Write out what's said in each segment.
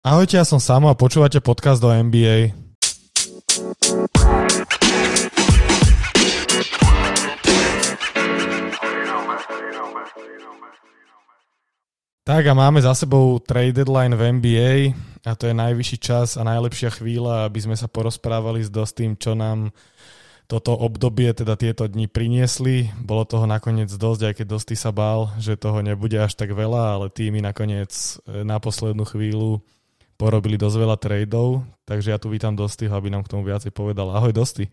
Ahojte, ja som Samo a počúvate podcast do NBA. Tak a máme za sebou trade deadline v NBA a to je najvyšší čas a najlepšia chvíľa, aby sme sa porozprávali s Dostým, čo nám toto obdobie, teda tieto dni priniesli. Bolo toho nakoniec dosť, aj keď Dosty sa bál, že toho nebude až tak veľa, ale týmy nakoniec e, na poslednú chvíľu porobili dosť veľa tradeov, takže ja tu vítam Dostyho, aby nám k tomu viacej povedal. Ahoj Dosty.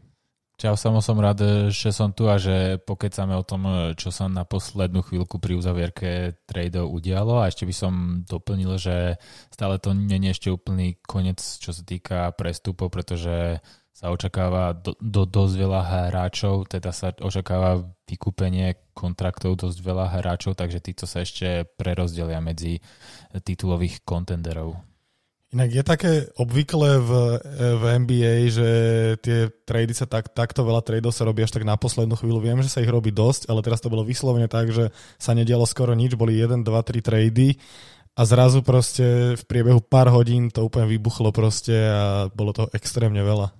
Čau, samo som rád, že som tu a že pokecáme o tom, čo sa na poslednú chvíľku pri uzavierke tradeov udialo a ešte by som doplnil, že stále to nie je ešte úplný koniec, čo sa týka prestupov, pretože sa očakáva do, do dosť veľa hráčov, teda sa očakáva vykúpenie kontraktov dosť veľa hráčov, takže títo sa ešte prerozdelia medzi titulových kontenderov. Inak je také obvyklé v, v NBA, že tie trady sa tak, takto veľa tradov sa robí až tak na poslednú chvíľu. Viem, že sa ich robí dosť, ale teraz to bolo vyslovene tak, že sa nedialo skoro nič, boli 1, 2, 3 trady a zrazu proste v priebehu pár hodín to úplne vybuchlo proste a bolo to extrémne veľa.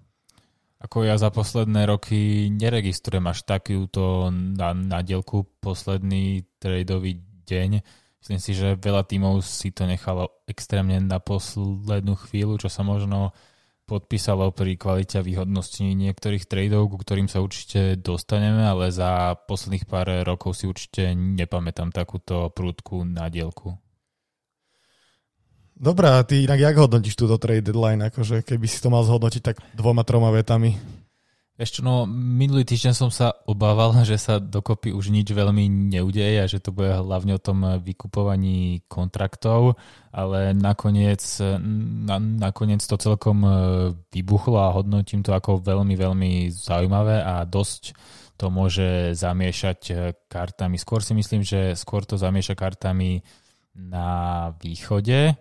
Ako ja za posledné roky neregistrujem až takúto na, na dielku posledný tradeový deň Myslím si, že veľa tímov si to nechalo extrémne na poslednú chvíľu, čo sa možno podpísalo pri kvalite a vyhodnostení niektorých tradeov, ku ktorým sa určite dostaneme, ale za posledných pár rokov si určite nepamätám takúto prúdku na dielku. Dobrá, ty inak jak hodnotíš túto trade deadline? Akože keby si to mal zhodnotiť tak dvoma, troma vetami. Ešte no, minulý týždeň som sa obával, že sa dokopy už nič veľmi neudeje a že to bude hlavne o tom vykupovaní kontraktov, ale nakoniec, na, nakoniec to celkom e, vybuchlo a hodnotím to ako veľmi, veľmi zaujímavé a dosť to môže zamiešať e, kartami. Skôr si myslím, že skôr to zamieša kartami na východe,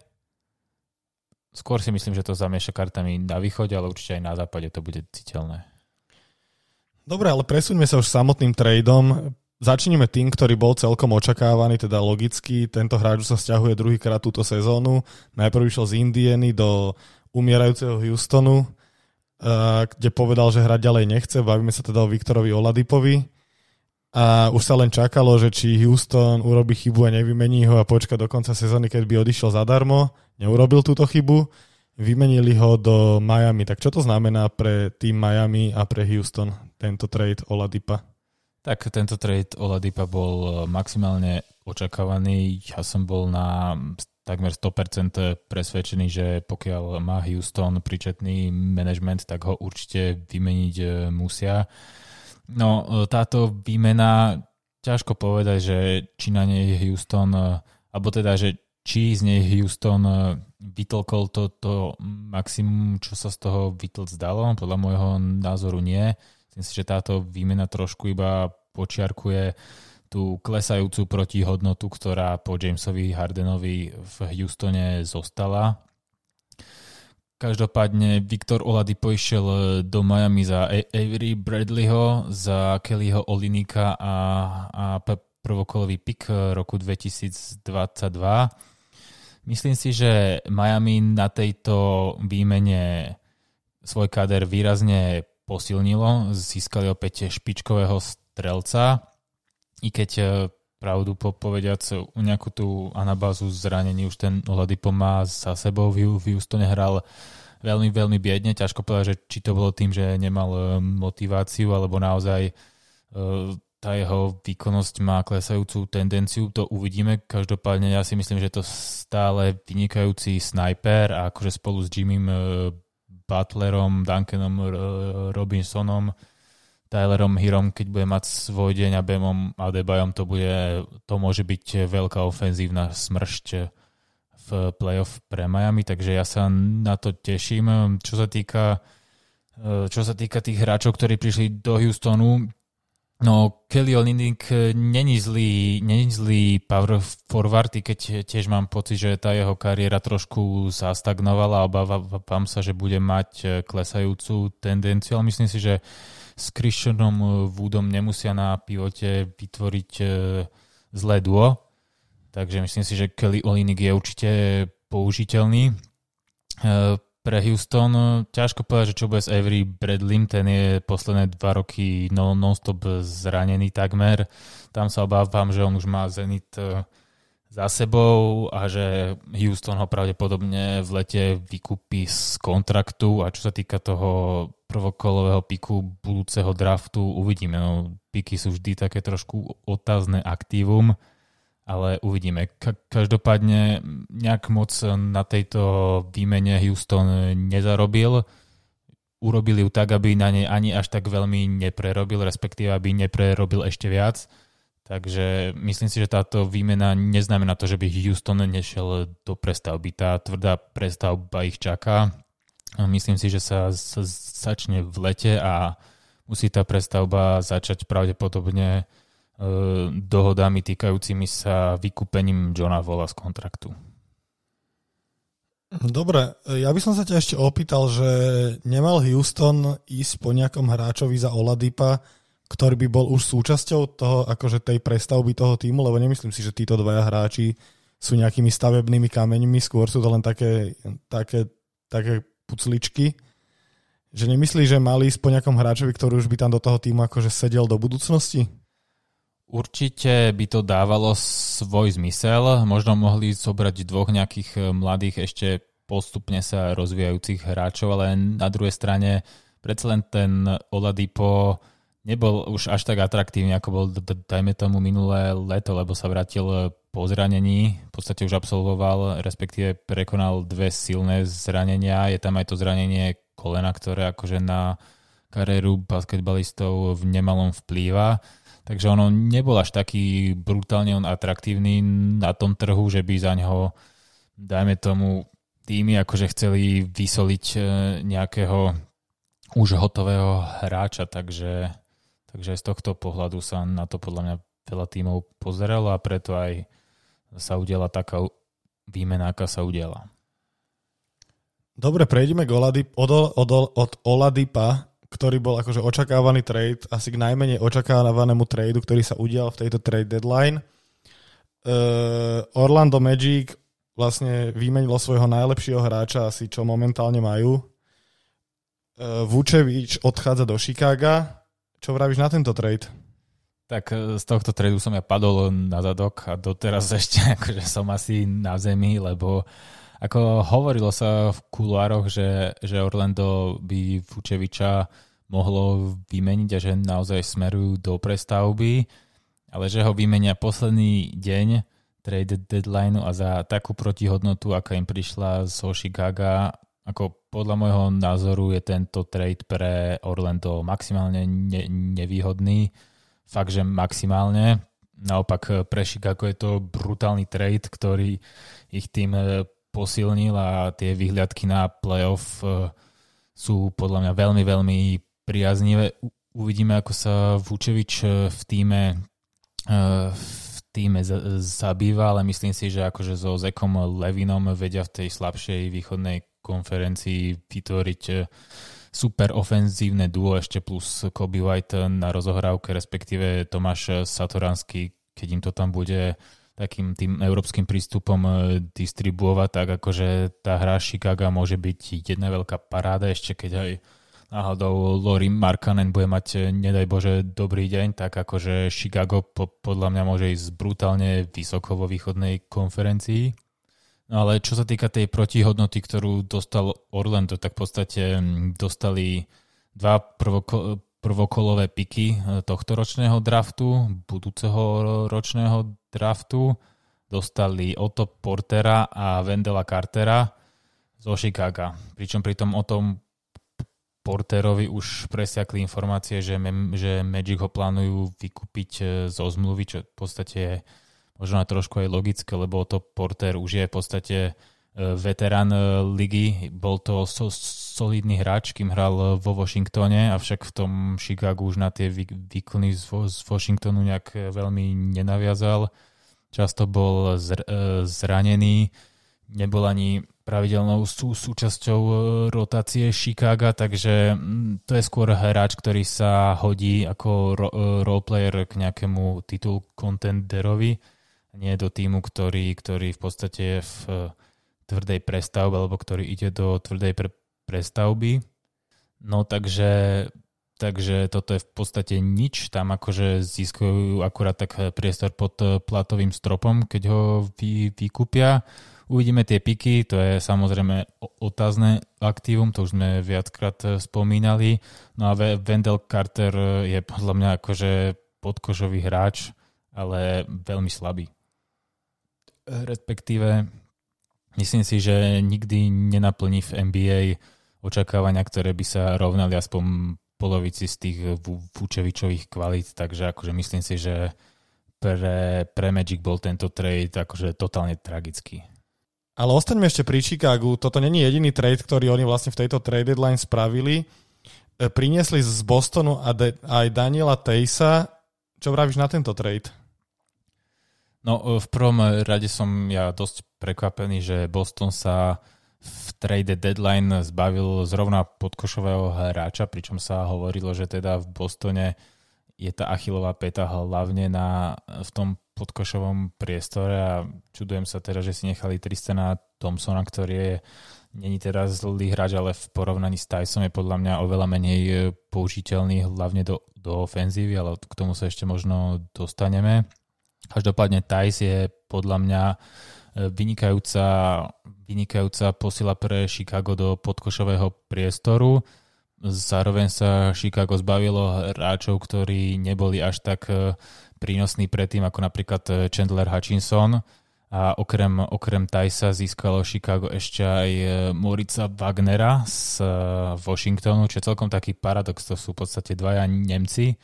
Skôr si myslím, že to zamieša kartami na východe, ale určite aj na západe to bude citeľné. Dobre, ale presuňme sa už samotným tradeom. Začneme tým, ktorý bol celkom očakávaný, teda logicky. Tento hráč sa stiahuje druhýkrát túto sezónu. Najprv išiel z Indieny do umierajúceho Houstonu, eh, kde povedal, že hrať ďalej nechce. Bavíme sa teda o Viktorovi Oladipovi. A už sa len čakalo, že či Houston urobí chybu a nevymení ho a počka do konca sezóny, keď by odišiel zadarmo. Neurobil túto chybu vymenili ho do Miami. Tak čo to znamená pre tým Miami a pre Houston, tento trade Oladipa? Tak tento trade Oladipa bol eh, maximálne očakávaný. Ja som bol na takmer 100% presvedčený, že pokiaľ má Houston príčetný management, tak ho určite vymeniť eh, musia. No eh, táto výmena, ťažko povedať, že či na nej Houston, alebo teda, že či z nej Houston eh, vytlkol to, to maximum, čo sa z toho vytlc dalo. Podľa môjho názoru nie. Myslím si, že táto výmena trošku iba počiarkuje tú klesajúcu protihodnotu, ktorá po Jamesovi Hardenovi v Houstone zostala. Každopádne Viktor Oladipo išiel eh, do Miami za Avery Bradleyho, za Kellyho Olinika a, a prvokolový pik eh, roku 2022 Myslím si, že Miami na tejto výmene svoj kader výrazne posilnilo, získali opäť špičkového strelca, i keď e, pravdu povediac nejakú tú anabázu zranení už ten Oladipo má za sebou, v Houstone hral veľmi, veľmi biedne, ťažko povedať, že či to bolo tým, že nemal e, motiváciu, alebo naozaj e, tá jeho výkonnosť má klesajúcu tendenciu, to uvidíme. Každopádne ja si myslím, že to stále vynikajúci snajper a akože spolu s Jimmym e, Butlerom, Duncanom Robinsonom, Tylerom Hirom, keď bude mať svoj deň a Bemom a Debajom, to, bude, to môže byť veľká ofenzívna smršť v playoff pre Miami, takže ja sa na to teším. Čo sa týka e, čo sa týka tých hráčov, ktorí prišli do Houstonu, No, Kelly Olynyk eh, není zlý, není zlý power forward, keď tiež mám pocit, že tá jeho kariéra trošku zastagnovala a obávam sa, že bude mať eh, klesajúcu tendenciu, ale myslím si, že s Christianom eh, Woodom nemusia na pivote vytvoriť zlé duo, takže myslím si, že Kelly Olynyk je určite použiteľný. Pre Houston ťažko povedať, že čo bude s Avery Bradleym, ten je posledné dva roky non-stop zranený takmer. Tam sa obávam, že on už má Zenit za sebou a že Houston ho pravdepodobne v lete vykúpi z kontraktu a čo sa týka toho prvokolového piku budúceho draftu, uvidíme. No, piky sú vždy také trošku otázne aktívum, ale uvidíme. Ka- každopádne nejak moc na tejto výmene Houston nezarobil. Urobili ju tak, aby na nej ani až tak veľmi neprerobil, respektíve aby neprerobil ešte viac Takže myslím si, že táto výmena neznamená to, že by Houston nešiel do prestavby. Tá tvrdá prestavba ich čaká. Myslím si, že sa, sa začne v lete a musí tá prestavba začať pravdepodobne dohodami týkajúcimi sa vykúpením Johna Vola z kontraktu. Dobre, ja by som sa ťa ešte opýtal, že nemal Houston ísť po nejakom hráčovi za Oladipa, ktorý by bol už súčasťou toho, akože tej prestavby toho týmu, lebo nemyslím si, že títo dvaja hráči sú nejakými stavebnými kameňmi, skôr sú to len také, také, také pucličky. Že nemyslí, že mali ísť po nejakom hráčovi, ktorý už by tam do toho týmu akože sedel do budúcnosti? Určite by to dávalo svoj zmysel. Možno mohli zobrať dvoch nejakých mladých ešte postupne sa rozvíjajúcich hráčov, ale na druhej strane predsa len ten Oladipo nebol už až tak atraktívny, ako bol, dajme tomu, minulé leto, lebo sa vrátil e, po zranení, v podstate už absolvoval, respektíve prekonal dve silné zranenia. Je tam aj to zranenie kolena, ktoré akože na kariéru basketbalistov v nemalom vplýva. Takže ono nebol až taký brutálne on atraktívny na tom trhu, že by za ňoho, dajme tomu, týmy akože chceli vysoliť e, nejakého už hotového hráča, takže Takže z tohto pohľadu sa na to podľa mňa veľa tímov pozeralo a preto aj sa udiela taká výmena, aká sa udiela. Dobre, prejdeme k Oladip, od, od, od Oladipa, ktorý bol akože očakávaný trade, asi k najmenej očakávanému tradu, ktorý sa udial v tejto trade deadline. Uh, Orlando Magic vlastne vymenilo svojho najlepšieho hráča, asi čo momentálne majú. Uh, Vučevič odchádza do Chicaga, čo vravíš na tento trade? Tak e, z tohto tradu som ja padol na zadok a doteraz ešte akože som asi na zemi, lebo ako hovorilo sa v kuloároch, že, že Orlando by Fučeviča mohlo vymeniť a že naozaj smerujú do prestavby, ale že ho vymenia posledný deň trade deadline a za takú protihodnotu, aká im prišla zo Chicago, ako podľa môjho názoru je tento trade pre Orlando maximálne ne- nevýhodný. Fakt, že maximálne. Naopak pre Chicago je to brutálny trade, ktorý ich tým e, posilnil a tie vyhliadky na playoff e, sú podľa mňa veľmi, veľmi priaznivé. Uvidíme, ako sa Vučevič e, v týme v týme zabýva, ale myslím si, že akože so Zekom Levinom vedia v tej slabšej východnej konferencii vytvoriť eh, super ofenzívne duo ešte plus Kobe White na rozohrávke, respektíve Tomáš Satoranský, keď im to tam bude takým tým európskym prístupom eh, distribuovať, tak akože tá hra Chicago môže byť jedna veľká paráda, ešte keď aj náhodou Lori Markanen bude mať, eh, nedaj Bože, dobrý deň, tak akože Chicago po, podľa mňa môže ísť brutálne vysoko vo východnej konferencii. No ale čo sa týka tej protihodnoty, ktorú dostal Orlando, tak v podstate mm, dostali dva prvoko, prvokolové piky e, tohto ročného draftu, budúceho ročného draftu. Dostali Otto Portera a Vendela Cartera zo Chicago. Pričom pri tom o Porterovi už presiakli informácie, že, že Magic ho plánujú vykúpiť e, zo zmluvy, čo v podstate je možno trošku aj logické, lebo to Porter už je v podstate e, veterán e, ligy, bol to so, solidný hráč, kým hral vo Washingtone, avšak v tom Chicagu už na tie výkony z, z Washingtonu nejak veľmi nenaviazal. Často bol zr, zranený, nebol ani pravidelnou sú, súčasťou rotácie Chicaga, takže to je skôr hráč, ktorý sa hodí ako ro, roleplayer k nejakému titul contenderovi nie do týmu, ktorý, ktorý v podstate je v tvrdej prestavby, alebo ktorý ide do tvrdej pre, prestavby. No takže, takže toto je v podstate nič. Tam akože získajú akurát tak priestor pod platovým stropom, keď ho vy, vykúpia. Uvidíme tie piky, to je samozrejme otázne aktívum, to už sme viackrát spomínali. No a Wendell Carter je podľa mňa akože podkožový hráč, ale veľmi slabý. Respektíve myslím si, že nikdy nenaplní v NBA očakávania, ktoré by sa rovnali aspoň polovici z tých Vučevičových kvalít, takže akože myslím si, že pre, pre Magic bol tento trade akože totálne tragický. Ale ostaňme ešte pri Chicagu. Toto není jediný trade, ktorý oni vlastne v tejto trade deadline spravili. E, priniesli z Bostonu aj Daniela Tejsa. Čo vravíš na tento trade? No e, v prvom rade som ja dosť prekvapený, že Boston sa v trade deadline zbavil zrovna podkošového hráča, pričom sa hovorilo, že teda v Bostone je tá achilová peta hlavne na, v tom podkošovom priestore a čudujem sa teda, že si nechali Tristana Thompsona, ktorý je není teraz zlý hráč, ale v porovnaní s Tyson je podľa mňa oveľa menej použiteľný hlavne do, do ofenzívy, ale k tomu sa ešte možno dostaneme. Každopádne Thais je podľa mňa e, vynikajúca, vynikajúca posila pre Chicago do podkošového priestoru. Zároveň sa Chicago zbavilo hráčov, ktorí neboli až tak e, prínosní predtým, ako napríklad e, Chandler Hutchinson. A okrem, okrem Tysa získalo Chicago ešte aj Morica Wagnera z Washingtonu, čo je celkom taký paradox, to sú v podstate dvaja Nemci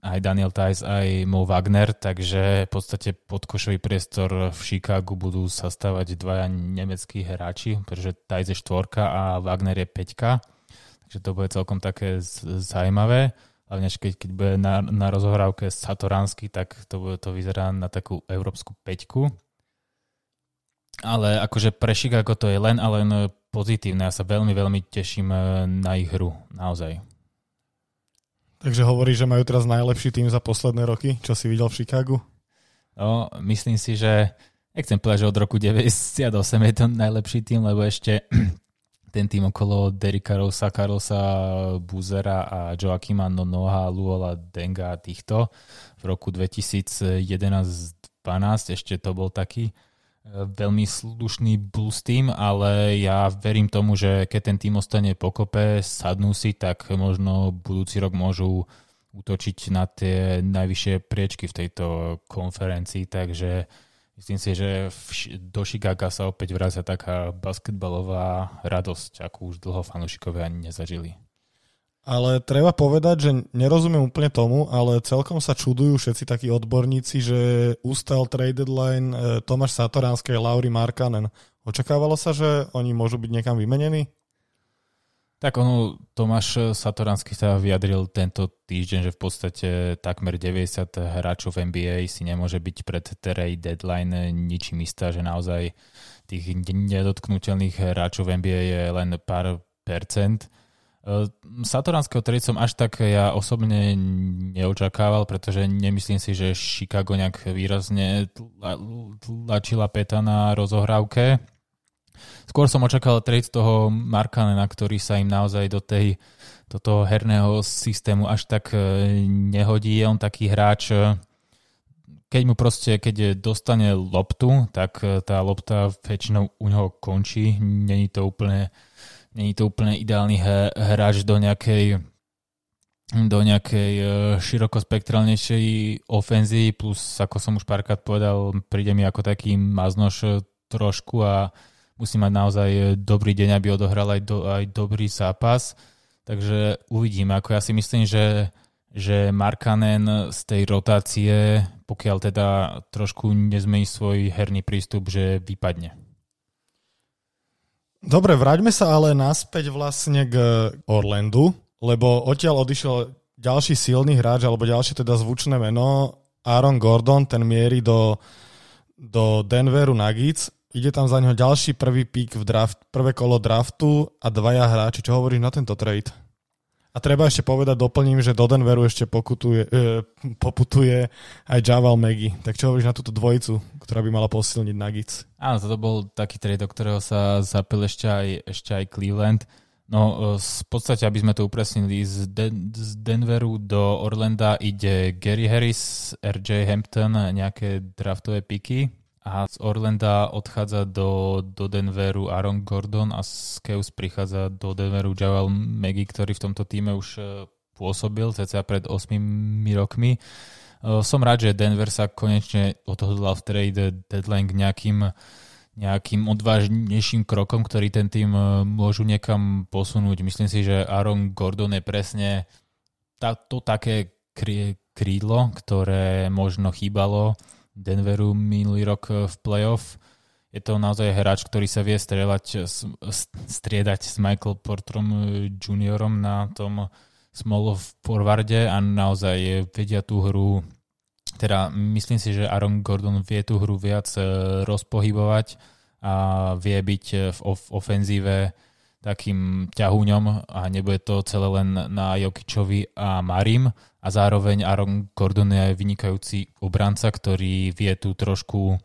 aj Daniel Tice, aj Mo Wagner, takže v podstate podkošový priestor v Chicagu budú sa stavať dvaja nemeckí hráči, pretože Tice je štvorka a Wagner je peťka, takže to bude celkom také zaujímavé. Hlavne keď, keď bude na, na rozohrávke Satoransky, tak to, bude, to vyzerá na takú európsku peťku. Ale akože pre Chicago to je len a len pozitívne. Ja sa veľmi, veľmi teším na ich hru. Naozaj. Takže hovorí, že majú teraz najlepší tým za posledné roky, čo si videl v Chicagu? No, myslím si, že nechcem povedať, že od roku 98 je to najlepší tým, lebo ešte ten tým okolo Derika Rosa, Carlosa Buzera a Joakima Nonoha, Luola Denga a týchto v roku 2011-12 ešte to bol taký veľmi slušný blues tým, ale ja verím tomu, že keď ten tým ostane pokope, sadnú si, tak možno budúci rok môžu útočiť na tie najvyššie priečky v tejto konferencii, takže myslím si, že do Chicago sa opäť vracia taká basketbalová radosť, akú už dlho fanúšikovia ani nezažili. Ale treba povedať, že nerozumiem úplne tomu, ale celkom sa čudujú všetci takí odborníci, že ustal trade deadline e, Tomáš Satoranský a Lauri Markanen. Očakávalo sa, že oni môžu byť niekam vymenení? Tak ono, Tomáš Satoranský sa vyjadril tento týždeň, že v podstate takmer 90 hráčov NBA si nemôže byť pred trade deadline ničím istá, že naozaj tých nedotknutelných hráčov NBA je len pár percent Satoranského trade som až tak ja osobne neočakával, pretože nemyslím si, že Chicago nejak výrazne tlačila peta na rozohrávke. Skôr som očakával trade toho Markanena, ktorý sa im naozaj do tej do toho herného systému až tak e, nehodí. Je on taký hráč, e, keď mu proste, keď dostane loptu, tak e, tá lopta väčšinou u neho končí. Není to úplne není to úplne ideálny hráč do nejakej do nejakej e, širokospektrálnejšej ofenzii, plus ako som už párkrát povedal, príde mi ako taký maznoš trošku a musí mať naozaj dobrý deň, aby odohral aj, do, aj dobrý zápas. Takže uvidíme. Ako ja si myslím, že, že Markanen z tej rotácie, pokiaľ teda trošku nezmení svoj herný prístup, že vypadne. Dobre, vráťme sa ale naspäť vlastne k Orlandu, lebo odtiaľ odišiel ďalší silný hráč, alebo ďalšie teda zvučné meno, Aaron Gordon, ten mierí do, do Denveru Nuggets. Ide tam za neho ďalší prvý pík v draft, prvé kolo draftu a dvaja hráči. Čo hovoríš na tento trade? A treba ešte povedať, doplním, že do Denveru ešte pokutuje, e, poputuje aj Javal Maggie. Tak čo hovoríš na túto dvojicu, ktorá by mala posilniť Nuggets? Áno, toto bol taký trade, do ktorého sa zapil ešte aj, ešte aj Cleveland. No, e, v podstate, aby sme to upresnili, z, Den- z Denveru do Orlanda ide Gary Harris, RJ Hampton, nejaké draftové piky a z Orlanda odchádza do, do Denveru Aaron Gordon a z Keus prichádza do Denveru Javal Maggie, ktorý v tomto týme už e, pôsobil cca pred 8 rokmi. E, som rád, že Denver sa konečne odhodlal v trade deadline k nejakým, nejakým odvážnejším krokom, ktorý ten tým e, môžu niekam posunúť. Myslím si, že Aaron Gordon je presne to také krídlo, ktoré možno chýbalo Denveru minulý rok eh, v playoff. Je to naozaj hráč, ktorý sa vie strieľať, striedať s Michael Portrom eh, juniorom na tom small forwarde a naozaj vedia tú hru teda myslím si, že Aaron Gordon vie tú hru viac eh, rozpohybovať a vie byť v ofenzíve takým ťahúňom a nebude to celé len na Jokičovi a Marim a zároveň Aaron Gordon je vynikajúci obranca, ktorý vie tú trošku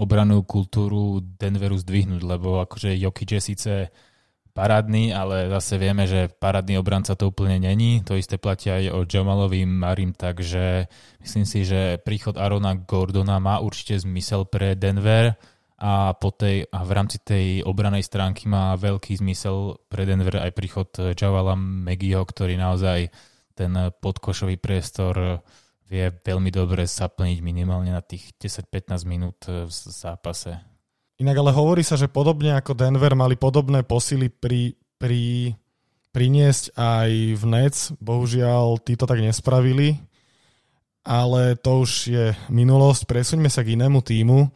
obranú kultúru Denveru zdvihnúť, lebo akože Jokic je síce parádny, ale zase vieme, že parádny obranca to úplne není. To isté platí aj o Jamalovi Marim, takže myslím si, že príchod Arona Gordona má určite zmysel pre Denver a, po tej, a v rámci tej obranej stránky má veľký zmysel pre Denver aj príchod Javala Megieho, ktorý naozaj ten podkošový priestor vie veľmi dobre zaplniť minimálne na tých 10-15 minút v zápase. Inak ale hovorí sa, že podobne ako Denver mali podobné posily pri, pri, priniesť aj v Nets. Bohužiaľ, títo tak nespravili. Ale to už je minulosť. Presuňme sa k inému týmu.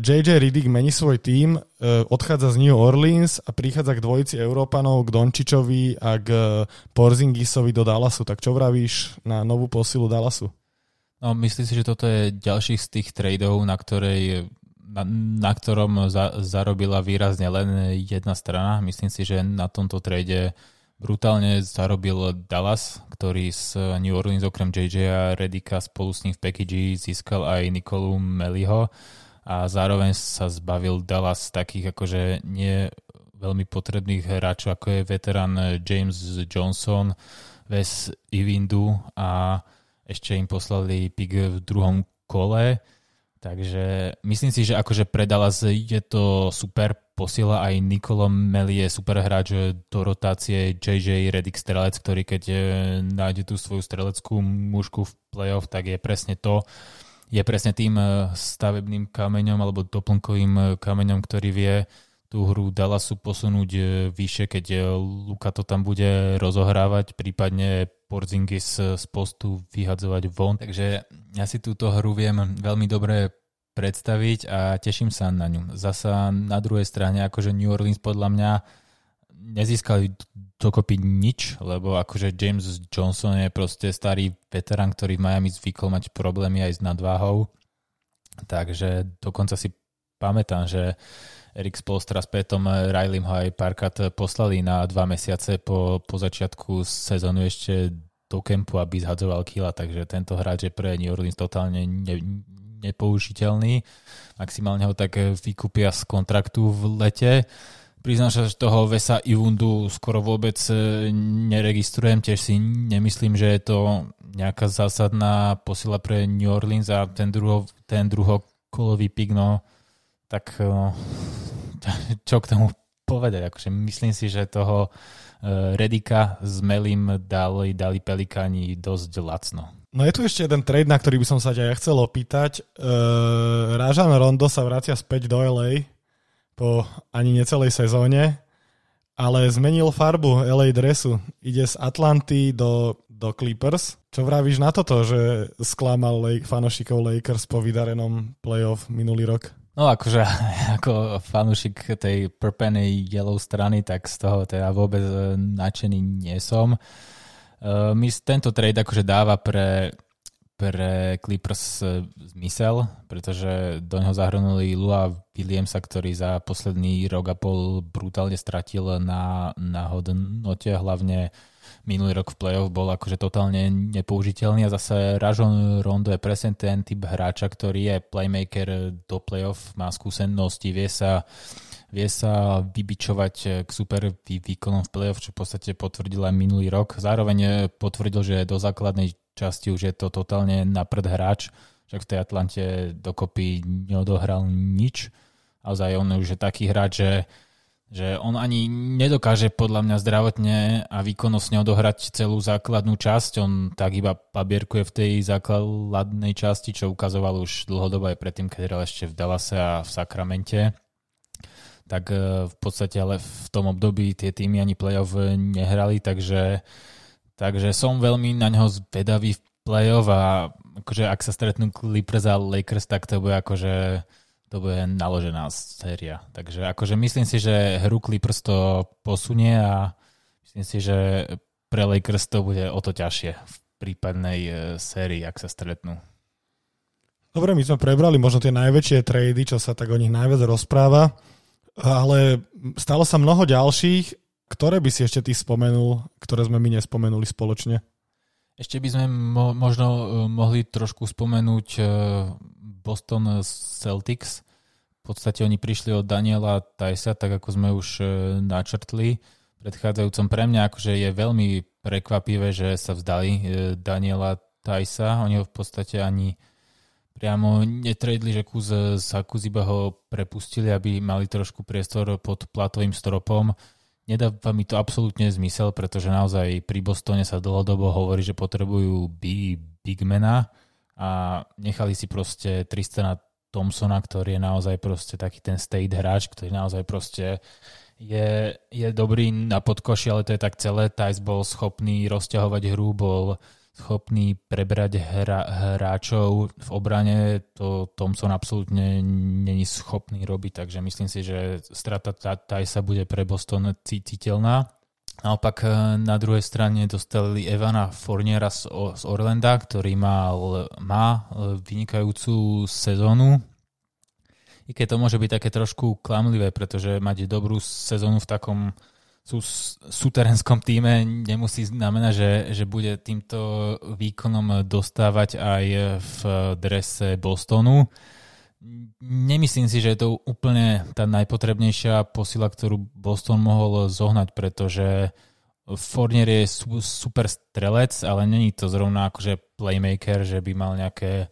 JJ uh, Riddick mení svoj tím, uh, odchádza z New Orleans a prichádza k dvojici Európanov, k Dončičovi a k Porzingisovi do Dallasu. Tak čo vravíš na novú posilu Dallasu? No, myslím si, že toto je ďalší z tých tradeov, na, ktorej, na, na ktorom za, zarobila výrazne len jedna strana. Myslím si, že na tomto trade brutálne zarobil Dallas, ktorý z New Orleans okrem JJ a Redika spolu s ním v package získal aj Nikolu Meliho a zároveň sa zbavil Dallas takých akože nie veľmi potrebných hráčov, ako je veterán James Johnson, Wes Ivindu a ešte im poslali pick v druhom kole. Takže myslím si, že akože pre Dallas je to super posiela aj Nikolo Meli je super hráč do rotácie. JJ Redick strelec, ktorý keď eh, nájde tú svoju streleckú mužku v playoff, tak je presne to, je presne tým eh, stavebným kameňom alebo doplnkovým eh, kameňom, ktorý vie tú hru Dallasu posunúť eh, vyššie, keď Luka to tam bude rozohrávať, prípadne Porzingis z postu vyhadzovať von. Takže ja si túto hru viem veľmi dobre predstaviť a teším sa na ňu. Zasa na druhej strane, akože New Orleans podľa mňa nezískali dokopy nič, lebo akože James Johnson je proste starý veterán, ktorý v Miami zvykol mať problémy aj s nadváhou. Takže dokonca si pamätám, že Erik Spolstra s Petom Rileym ho aj párkrát poslali na dva mesiace po, po začiatku sezónu ešte do kempu, aby zhadzoval kila, takže tento hráč je pre New Orleans totálne ne, nepoužiteľný. Maximálne ho tak vykúpia z kontraktu v lete Priznám sa, že toho Vesa Ivundu skoro vôbec e, neregistrujem, tiež si nemyslím, že je to nejaká zásadná posila pre New Orleans a ten, druho, ten druhokolový pik, no tak e, čo k tomu povedať, akože myslím si, že toho e, Redika s Melim dali, dali Pelikáni dosť lacno. No je tu ešte jeden trade, na ktorý by som sa ťa ja chcel opýtať. Uh, Rajan Rondo sa vracia späť do LA po ani necelej sezóne, ale zmenil farbu LA dresu. Ide z Atlanty do, do Clippers. Čo vravíš na toto, že sklamal Lake, fanošikov Lakers po vydarenom playoff minulý rok? No akože ako fanúšik tej prpenej yellow strany, tak z toho teda vôbec e, nadšený nie som. Uh, my tento trade akože dáva pre pre Clippers e, zmysel, pretože do neho zahrnuli Lua Williamsa, ktorý za posledný rok a pol brutálne stratil na, na hodnote, hlavne minulý rok v playoff bol akože totálne nepoužiteľný a zase Rajon Rondo je presne ten typ hráča, ktorý je playmaker do playoff, má skúsenosti, vie sa vie sa vybičovať k super výkonom v playoff, čo v podstate potvrdil aj minulý rok. Zároveň potvrdil, že do základnej časti už je to totálne naprd hráč, však v tej Atlante dokopy neodohral nič. Naozaj on už je taký hráč, že že on ani nedokáže podľa mňa zdravotne a výkonnostne odohrať celú základnú časť, on tak iba pabierkuje v tej základnej časti, čo ukazoval už dlhodobo aj predtým, keď hral ešte v Dallase a v Sakramente. Tak e, v podstate ale v tom období tie týmy ani playoff nehrali, takže, takže som veľmi na neho zvedavý v playoff a akože ak sa stretnú Clippers a Lakers, tak to bude akože to bude naložená séria. Takže akože myslím si, že hru Clippers to posunie a myslím si, že pre Lakers to bude o to ťažšie v prípadnej e, sérii, ak sa stretnú. Dobre, my sme prebrali možno tie najväčšie trady, čo sa tak o nich najviac rozpráva, ale stalo sa mnoho ďalších. Ktoré by si ešte ty spomenul, ktoré sme my nespomenuli spoločne? Ešte by sme mo- možno e, mohli trošku spomenúť e, Boston Celtics. V podstate oni prišli od Daniela Tajsa, tak ako sme už e, načrtli predchádzajúcom. Pre mňa akože je veľmi prekvapivé, že sa vzdali Daniela Tajsa. Oni ho v podstate ani priamo netredli, že kus iba ho prepustili, aby mali trošku priestor pod platovým stropom. Nedáva mi to absolútne zmysel, pretože naozaj pri Bostone sa dlhodobo hovorí, že potrebujú bigmena a nechali si proste Tristana Thompsona, ktorý je naozaj proste taký ten state hráč, ktorý naozaj proste je, je dobrý na podkoši, ale to je tak celé. Tajs bol schopný rozťahovať hru, bol schopný prebrať hra, hráčov v obrane, to Thompson absolútne není schopný robiť, takže myslím si, že strata Tajsa bude pre Boston citeľná. Naopak e, na druhej strane dostali Evana Forniera z, z Orlanda, ktorý mal, má e, vynikajúcu sezónu. I keď to môže byť také trošku klamlivé, pretože mať dobrú sezónu v takom sú súterenskom týme nemusí znamenať, že, že bude týmto výkonom dostávať aj v drese Bostonu. Nemyslím si, že je to úplne tá najpotrebnejšia posila, ktorú Boston mohol zohnať, pretože Fournier je super strelec, ale není to zrovna akože playmaker, že by mal nejaké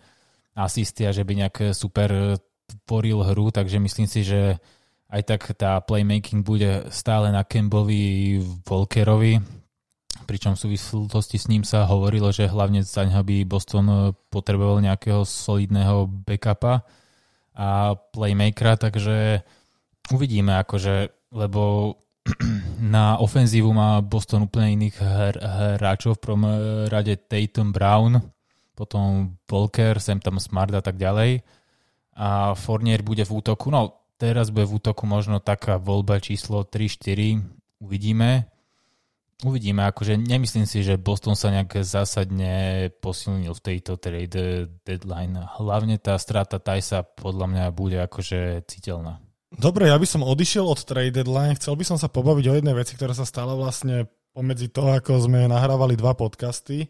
asisty a že by nejaké super tvoril hru, takže myslím si, že aj tak tá playmaking bude stále na Kembovi Volkerovi, pričom v súvislosti s ním sa hovorilo, že hlavne za neho by Boston potreboval nejakého solidného backupa a playmakera, takže uvidíme, akože, lebo na ofenzívu má Boston úplne iných hr- hráčov, v prvom rade Tatum Brown, potom Volker, sem tam Smart a tak ďalej. A Fournier bude v útoku, no teraz bude v útoku možno taká voľba číslo 3-4, uvidíme. Uvidíme, akože nemyslím si, že Boston sa nejak zásadne posilnil v tejto trade deadline. Hlavne tá strata Tajsa podľa mňa bude akože citeľná. Dobre, ja by som odišiel od trade deadline. Chcel by som sa pobaviť o jednej veci, ktorá sa stala vlastne pomedzi toho, ako sme nahrávali dva podcasty.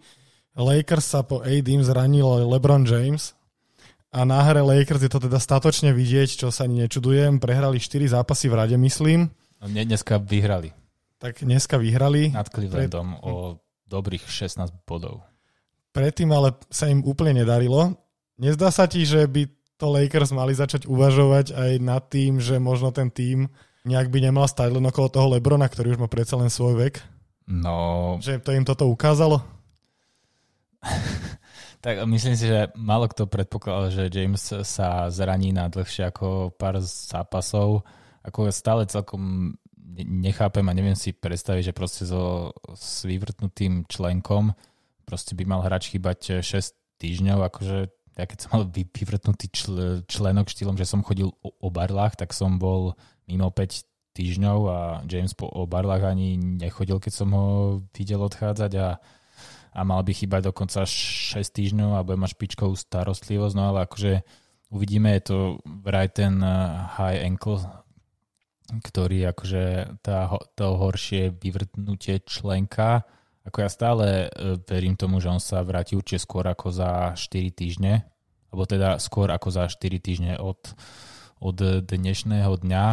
Lakers sa po AD zranil LeBron James a na hre Lakers je to teda statočne vidieť, čo sa ani nečudujem. Prehrali 4 zápasy v rade, myslím. A dneska vyhrali tak dneska vyhrali. Nad Clevelandom Pred... o dobrých 16 bodov. Predtým ale sa im úplne nedarilo. Nezdá sa ti, že by to Lakers mali začať uvažovať aj nad tým, že možno ten tým nejak by nemal stať len okolo toho Lebrona, ktorý už má predsa len svoj vek? No... Že to im toto ukázalo? tak myslím si, že málo kto predpokladal, že James sa zraní na dlhšie ako pár zápasov. Ako stále celkom nechápem a neviem si predstaviť, že proste so s vyvrtnutým členkom proste by mal hráč chýbať 6 týždňov, akože ja keď som mal vyvrtnutý čl- členok štýlom, že som chodil o, o barlách, tak som bol mimo 5 týždňov a James po o barlách ani nechodil, keď som ho videl odchádzať a, a mal by chýbať dokonca 6 týždňov a bude mať špičkovú starostlivosť, no ale akože uvidíme, je to vraj ten eh, high ankle ktorý akože tá, to horšie vyvrtnutie členka. Ako ja stále e, verím tomu, že on sa vráti určite skôr ako za 4 týždne, alebo teda skôr ako za 4 týždne od, od dnešného dňa.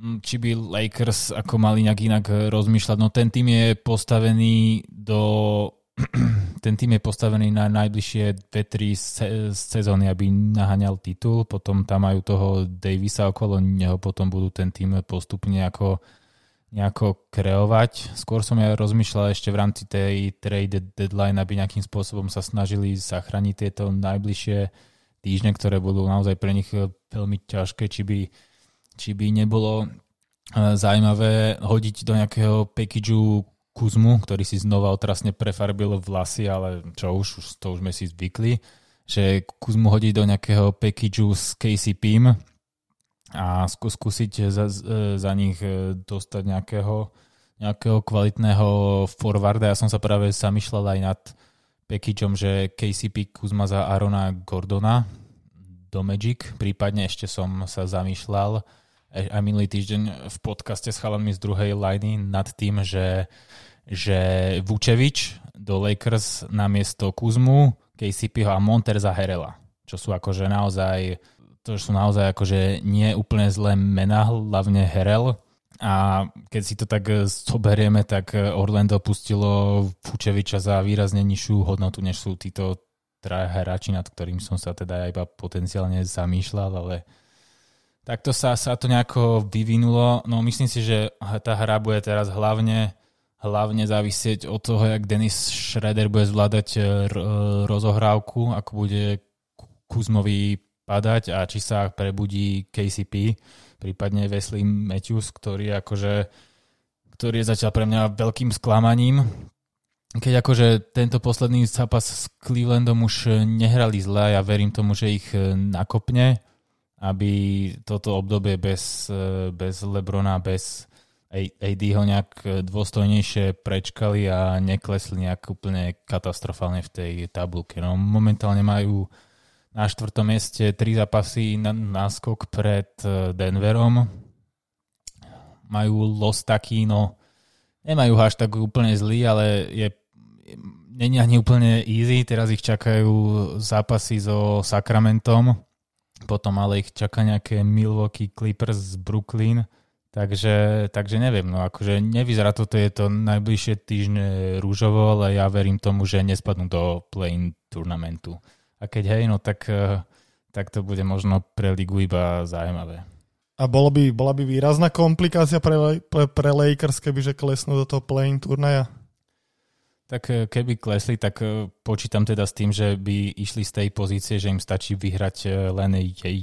Mm, či by Lakers ako mali nejak inak rozmýšľať, no ten tým je postavený do ten tým je postavený na najbližšie 2-3 sezóny, aby naháňal titul, potom tam majú toho Davisa okolo neho, potom budú ten tým postupne ako nejako kreovať. Skôr som ja rozmýšľal ešte v rámci tej trade deadline, aby nejakým spôsobom sa snažili zachrániť tieto najbližšie týždne, ktoré budú naozaj pre nich veľmi ťažké, či by, či by nebolo eh, zaujímavé hodiť do nejakého packageu Kuzmu, ktorý si znova otrasne prefarbil vlasy, ale čo už, to už sme si zvykli, že Kuzmu hodí do nejakého packageu s KCP a skús, skúsiť za, za nich e, dostať nejakého, nejakého kvalitného forwarda. Ja som sa práve zamýšľal aj nad packageom, že KCP Kuzma za Arona Gordona do Magic, prípadne ešte som sa zamýšľal aj minulý týždeň v podcaste s chalami z druhej liney nad tým, že, že Vučevič do Lakers namiesto Kuzmu, KCP a Monter za Herela, čo sú akože naozaj to sú naozaj akože nie úplne zlé mená, hlavne Herel. A keď si to tak zoberieme, tak Orlando pustilo Vučeviča za výrazne nižšiu hodnotu, než sú títo traja hráči, nad ktorým som sa teda iba potenciálne zamýšľal, ale takto sa, sa to nejako vyvinulo. No myslím si, že tá hra bude teraz hlavne hlavne závisieť od toho, jak Denis Schroeder bude zvládať e, rozohrávku, ako bude Kuzmovi padať a či sa prebudí KCP, prípadne Wesley Matthews, ktorý, akože, ktorý je zatiaľ pre mňa veľkým sklamaním. Keď akože tento posledný zápas s Clevelandom už nehrali zle, ja verím tomu, že ich e, nakopne, aby toto obdobie bez, e, bez Lebrona, bez AD ho nejak dôstojnejšie prečkali a neklesli nejak úplne katastrofálne v tej tabulke. No, momentálne majú na štvrtom mieste tri zápasy na náskok pred e, Denverom. Majú los taký, no nemajú až tak úplne zlý, ale je není ani úplne easy. Teraz ich čakajú zápasy so Sacramentom, potom ale ich čaká nejaké Milwaukee Clippers z Brooklyn Takže, takže neviem, no akože nevyzerá toto je to najbližšie týždne rúžovo, ale ja verím tomu, že nespadnú do play-in turnamentu. A keď hej, no tak, eh, tak to bude možno pre ligu iba zaujímavé. A bolo by, bola by výrazná komplikácia pre, pre, pre Lakers, keby že klesnú do toho play-in turnaja? Tak eh, keby klesli, tak eh, počítam teda s tým, že by išli z tej pozície, že im stačí vyhrať len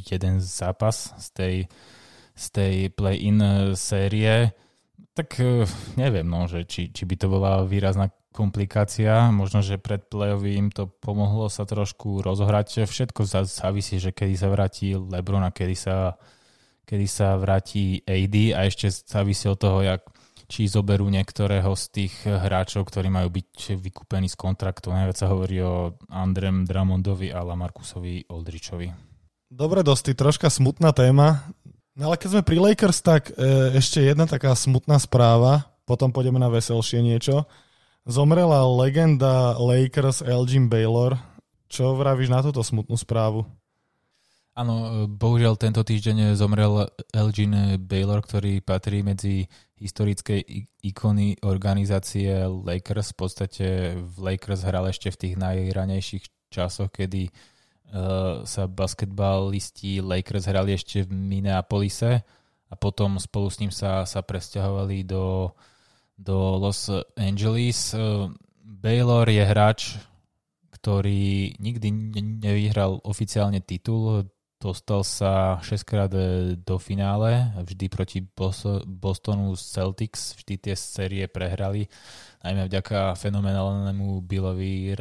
jeden zápas z tej z tej play-in série, tak neviem, no, že či, či by to bola výrazná komplikácia. Možno, že pred play im to pomohlo sa trošku rozohrať. Všetko závisí, že kedy sa vráti Lebron a kedy sa, kedy sa vráti AD a ešte závisí od toho, jak, či zoberú niektorého z tých hráčov, ktorí majú byť vykúpení z kontraktu. Najviac sa hovorí o Andrem Dramondovi a Lamarcusovi Oldričovi. Dobre, dosti, troška smutná téma. No ale keď sme pri Lakers, tak e, ešte jedna taká smutná správa, potom pôjdeme na veselšie niečo. Zomrela legenda Lakers Elgin Baylor. Čo vravíš na túto smutnú správu? Áno, e, bohužiaľ tento týždeň zomrel Elgin Baylor, ktorý patrí medzi historické ikony organizácie Lakers. V podstate v Lakers hral ešte v tých najranejších časoch, kedy uh, sa basketbalisti Lakers hrali ešte v Minneapolise a potom spolu s ním sa, sa presťahovali do, do Los Angeles. Uh, Baylor je hráč, ktorý nikdy nevyhral oficiálne titul, dostal sa 6 krát e, do finále, vždy proti Bostonu Celtics, vždy tie série prehrali najmä vďaka fenomenálnemu Billovi eh,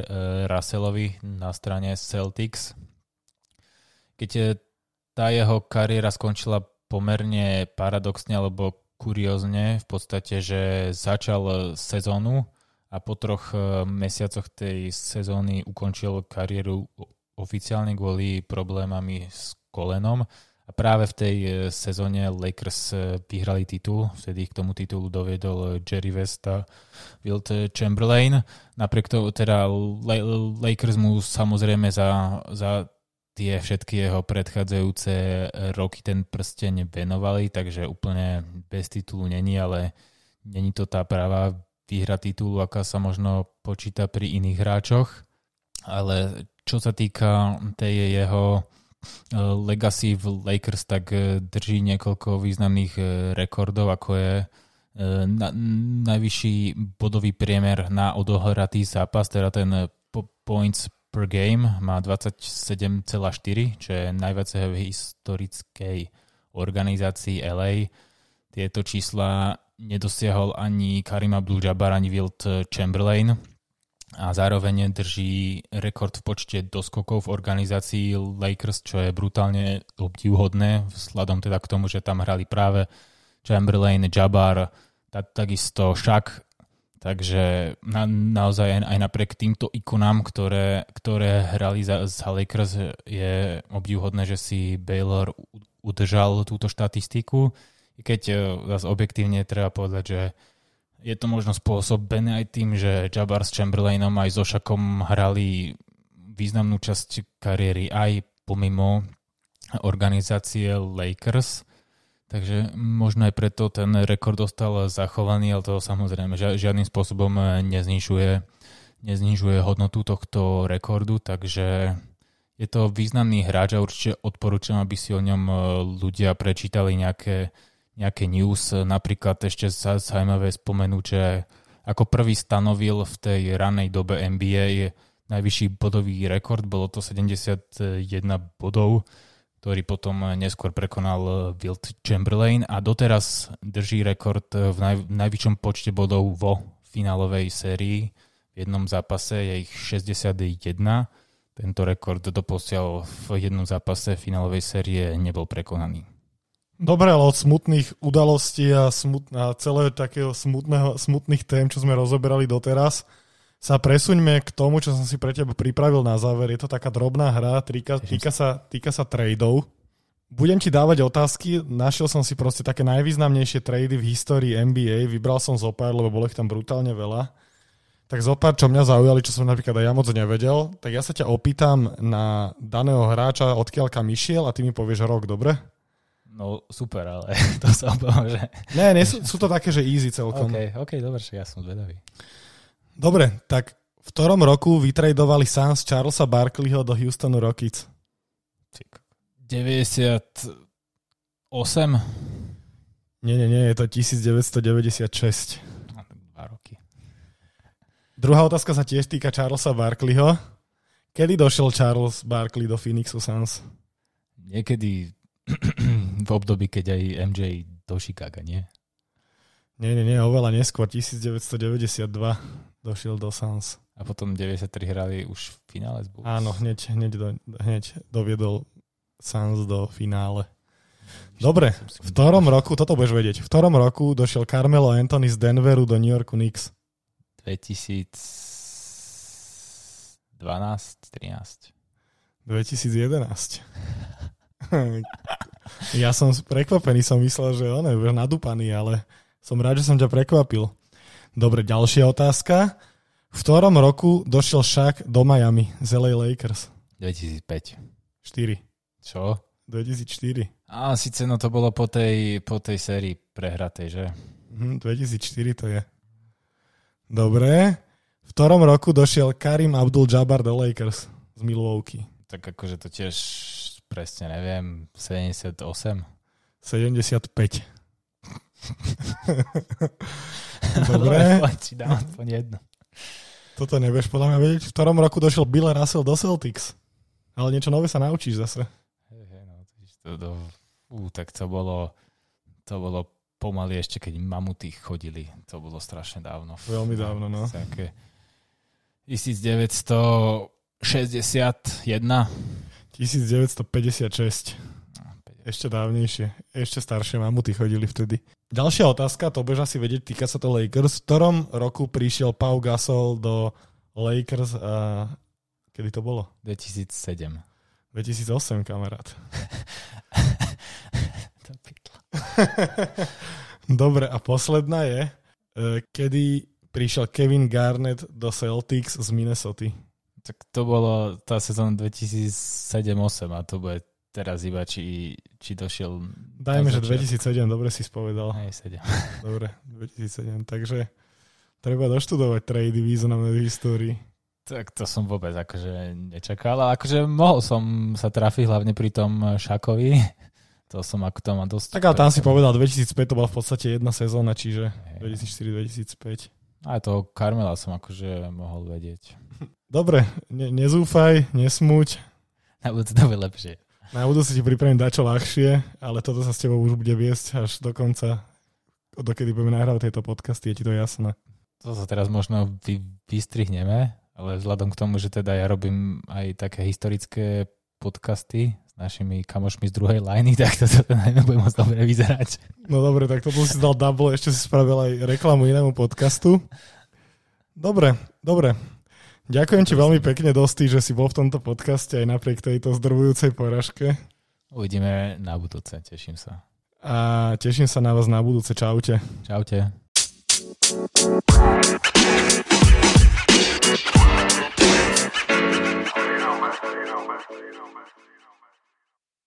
Russellovi na strane Celtics. Keď eh, tá jeho kariéra skončila pomerne paradoxne alebo kuriózne, v podstate, že začal sezónu a po troch mesiacoch tej sezóny ukončil kariéru oficiálne kvôli problémami s kolenom a práve v tej e, sezóne Lakers e, vyhrali titul, vtedy k tomu titulu doviedol Jerry West a Wilt Chamberlain. Napriek tomu teda Lakers mu samozrejme za, za tie všetky jeho predchádzajúce roky ten prsteň venovali, takže úplne bez titulu není, ale není to tá práva výhra titulu, aká sa možno počíta pri iných hráčoch. Ale čo sa týka tej jeho Eh, legacy v Lakers tak eh, drží niekoľko významných eh, rekordov, ako je na, najvyšší bodový priemer na odohratý zápas, teda ten points per game má 27,4, čo je najviac v historickej organizácii LA. Tieto čísla nedosiahol ani Karim Abdul-Jabbar, ani Wilt Chamberlain a zároveň drží rekord v počte doskokov v organizácii Lakers, čo je brutálne obdivhodné, vzhľadom teda k tomu, že tam hrali práve Chamberlain, Jabbar, takisto Shaq, takže na, naozaj aj, napriek týmto ikonám, ktoré, ktoré hrali za, za Lakers, je obdivhodné, že si Baylor udržal túto štatistiku, keď e, zase objektívne treba povedať, že je to možno spôsobené aj tým, že Jabbar s Chamberlainom aj so Šakom hrali významnú časť kariéry aj pomimo organizácie Lakers. Takže možno aj preto ten rekord dostal zachovaný, ale to samozrejme žiadnym spôsobom neznižuje, neznižuje hodnotu tohto rekordu, takže je to významný hráč a určite odporúčam, aby si o ňom ľudia prečítali nejaké nejaké news. Napríklad ešte sa zaujímavé spomenúť, že ako prvý stanovil v tej ranej dobe NBA najvyšší bodový rekord, bolo to 71 bodov, ktorý potom neskôr prekonal Wilt Chamberlain a doteraz drží rekord v naj, najvyššom počte bodov vo finálovej sérii. V jednom zápase je ich 61. Tento rekord doposiaľ v jednom zápase finálovej série nebol prekonaný. Dobre, ale od smutných udalostí a, smut, a celého takého smutného, smutných tém, čo sme rozoberali doteraz, sa presuňme k tomu, čo som si pre teba pripravil na záver. Je to taká drobná hra, týka, týka, sa, týka sa tradeov. Budem ti dávať otázky, našiel som si proste také najvýznamnejšie trady v histórii NBA, vybral som zo pár, lebo bolo ich tam brutálne veľa. Tak zo pár, čo mňa zaujali, čo som napríklad aj ja moc nevedel, tak ja sa ťa opýtam na daného hráča, odkiaľ kam išiel a ty mi povieš rok, dobre? No super, ale to sa obávam, že... Ne, nie, sú, sú to také, že easy celkom. OK, OK, dobre, ja som zvedavý. Dobre, tak v ktorom roku vytradovali Suns Charlesa Barkleyho do Houstonu Rockets? 98? Nie, nie, nie, je to 1996. No, dva roky. Druhá otázka sa tiež týka Charlesa Barkleyho. Kedy došiel Charles Barkley do Phoenixu Suns? Niekedy v období, keď aj MJ do Chicago, nie? Nie, nie, nie, oveľa neskôr, 1992 došiel do Suns. A potom 93 hrali už v finále z Bulls. Áno, hneď, hneď, do, hneď doviedol Suns do finále. Dobre, v ktorom roku, toto budeš vedieť, v ktorom roku došiel Carmelo Anthony z Denveru do New Yorku Knicks? 2012, 13. 2011. ja som prekvapený, som myslel, že on je nadúpaný, ale som rád, že som ťa prekvapil. Dobre, ďalšia otázka. V ktorom roku došiel Shaq do Miami z LA Lakers? 2005. 4. Čo? 2004. Á, síce no to bolo po tej, po tej sérii prehratej, že? Mhm, 2004 to je. Dobre. V ktorom roku došiel Karim Abdul-Jabbar do Lakers z Milwaukee? Tak akože to tiež presne neviem, 78? 75. Dobre. Ti dám aspoň jedno. Toto nevieš podľa mňa vedieť. V ktorom roku došiel Bill Russell do Celtics? Ale niečo nové sa naučíš zase. No, to, to, ú, tak to bolo, to bolo pomaly ešte, keď mamuty chodili. To bolo strašne dávno. Veľmi dávno, no. Také 1961. 1956. Ešte dávnejšie. Ešte staršie mamuty chodili vtedy. Ďalšia otázka, to budeš asi vedieť, týka sa to Lakers. V ktorom roku prišiel Pau Gasol do Lakers a kedy to bolo? 2007. 2008, kamarát. Dobre, a posledná je, e, kedy prišiel Kevin Garnett do Celtics z Minnesota. Tak to bolo tá sezóna 2007-2008 a to bude teraz iba, či, či došiel... Dajme, že 2007, dobre si spovedal. Aj 7. Dobre, 2007. Takže treba doštudovať trady významné v histórii. Tak to som vôbec akože nečakal, ale akože mohol som sa trafiť hlavne pri tom Šakovi. To som ako to má dosť... Tak ale tam si povedal, 2005 to bola v podstate jedna sezóna, čiže 2004-2005. Aj toho Karmela som akože mohol vedieť. Dobre, ne, nezúfaj, nesmuť. Na budúce to bude lepšie. Na budúce ti pripravím dačo ľahšie, ale toto sa s tebou už bude viesť až do konca, dokedy budeme nahrávať tieto podcasty, je ti to jasné. To sa teraz možno vy, vystrihneme, ale vzhľadom k tomu, že teda ja robím aj také historické podcasty s našimi kamošmi z druhej liney, tak to sa najmä bude moc dobre vyzerať. No dobre, tak toto si dal double, ešte si spravil aj reklamu inému podcastu. Dobre, dobre. Ďakujem ti veľmi pekne, Dosti, že si bol v tomto podcaste aj napriek tejto zdrvujúcej poražke. Uvidíme na budúce, teším sa. A teším sa na vás na budúce. Čaute. Čaute.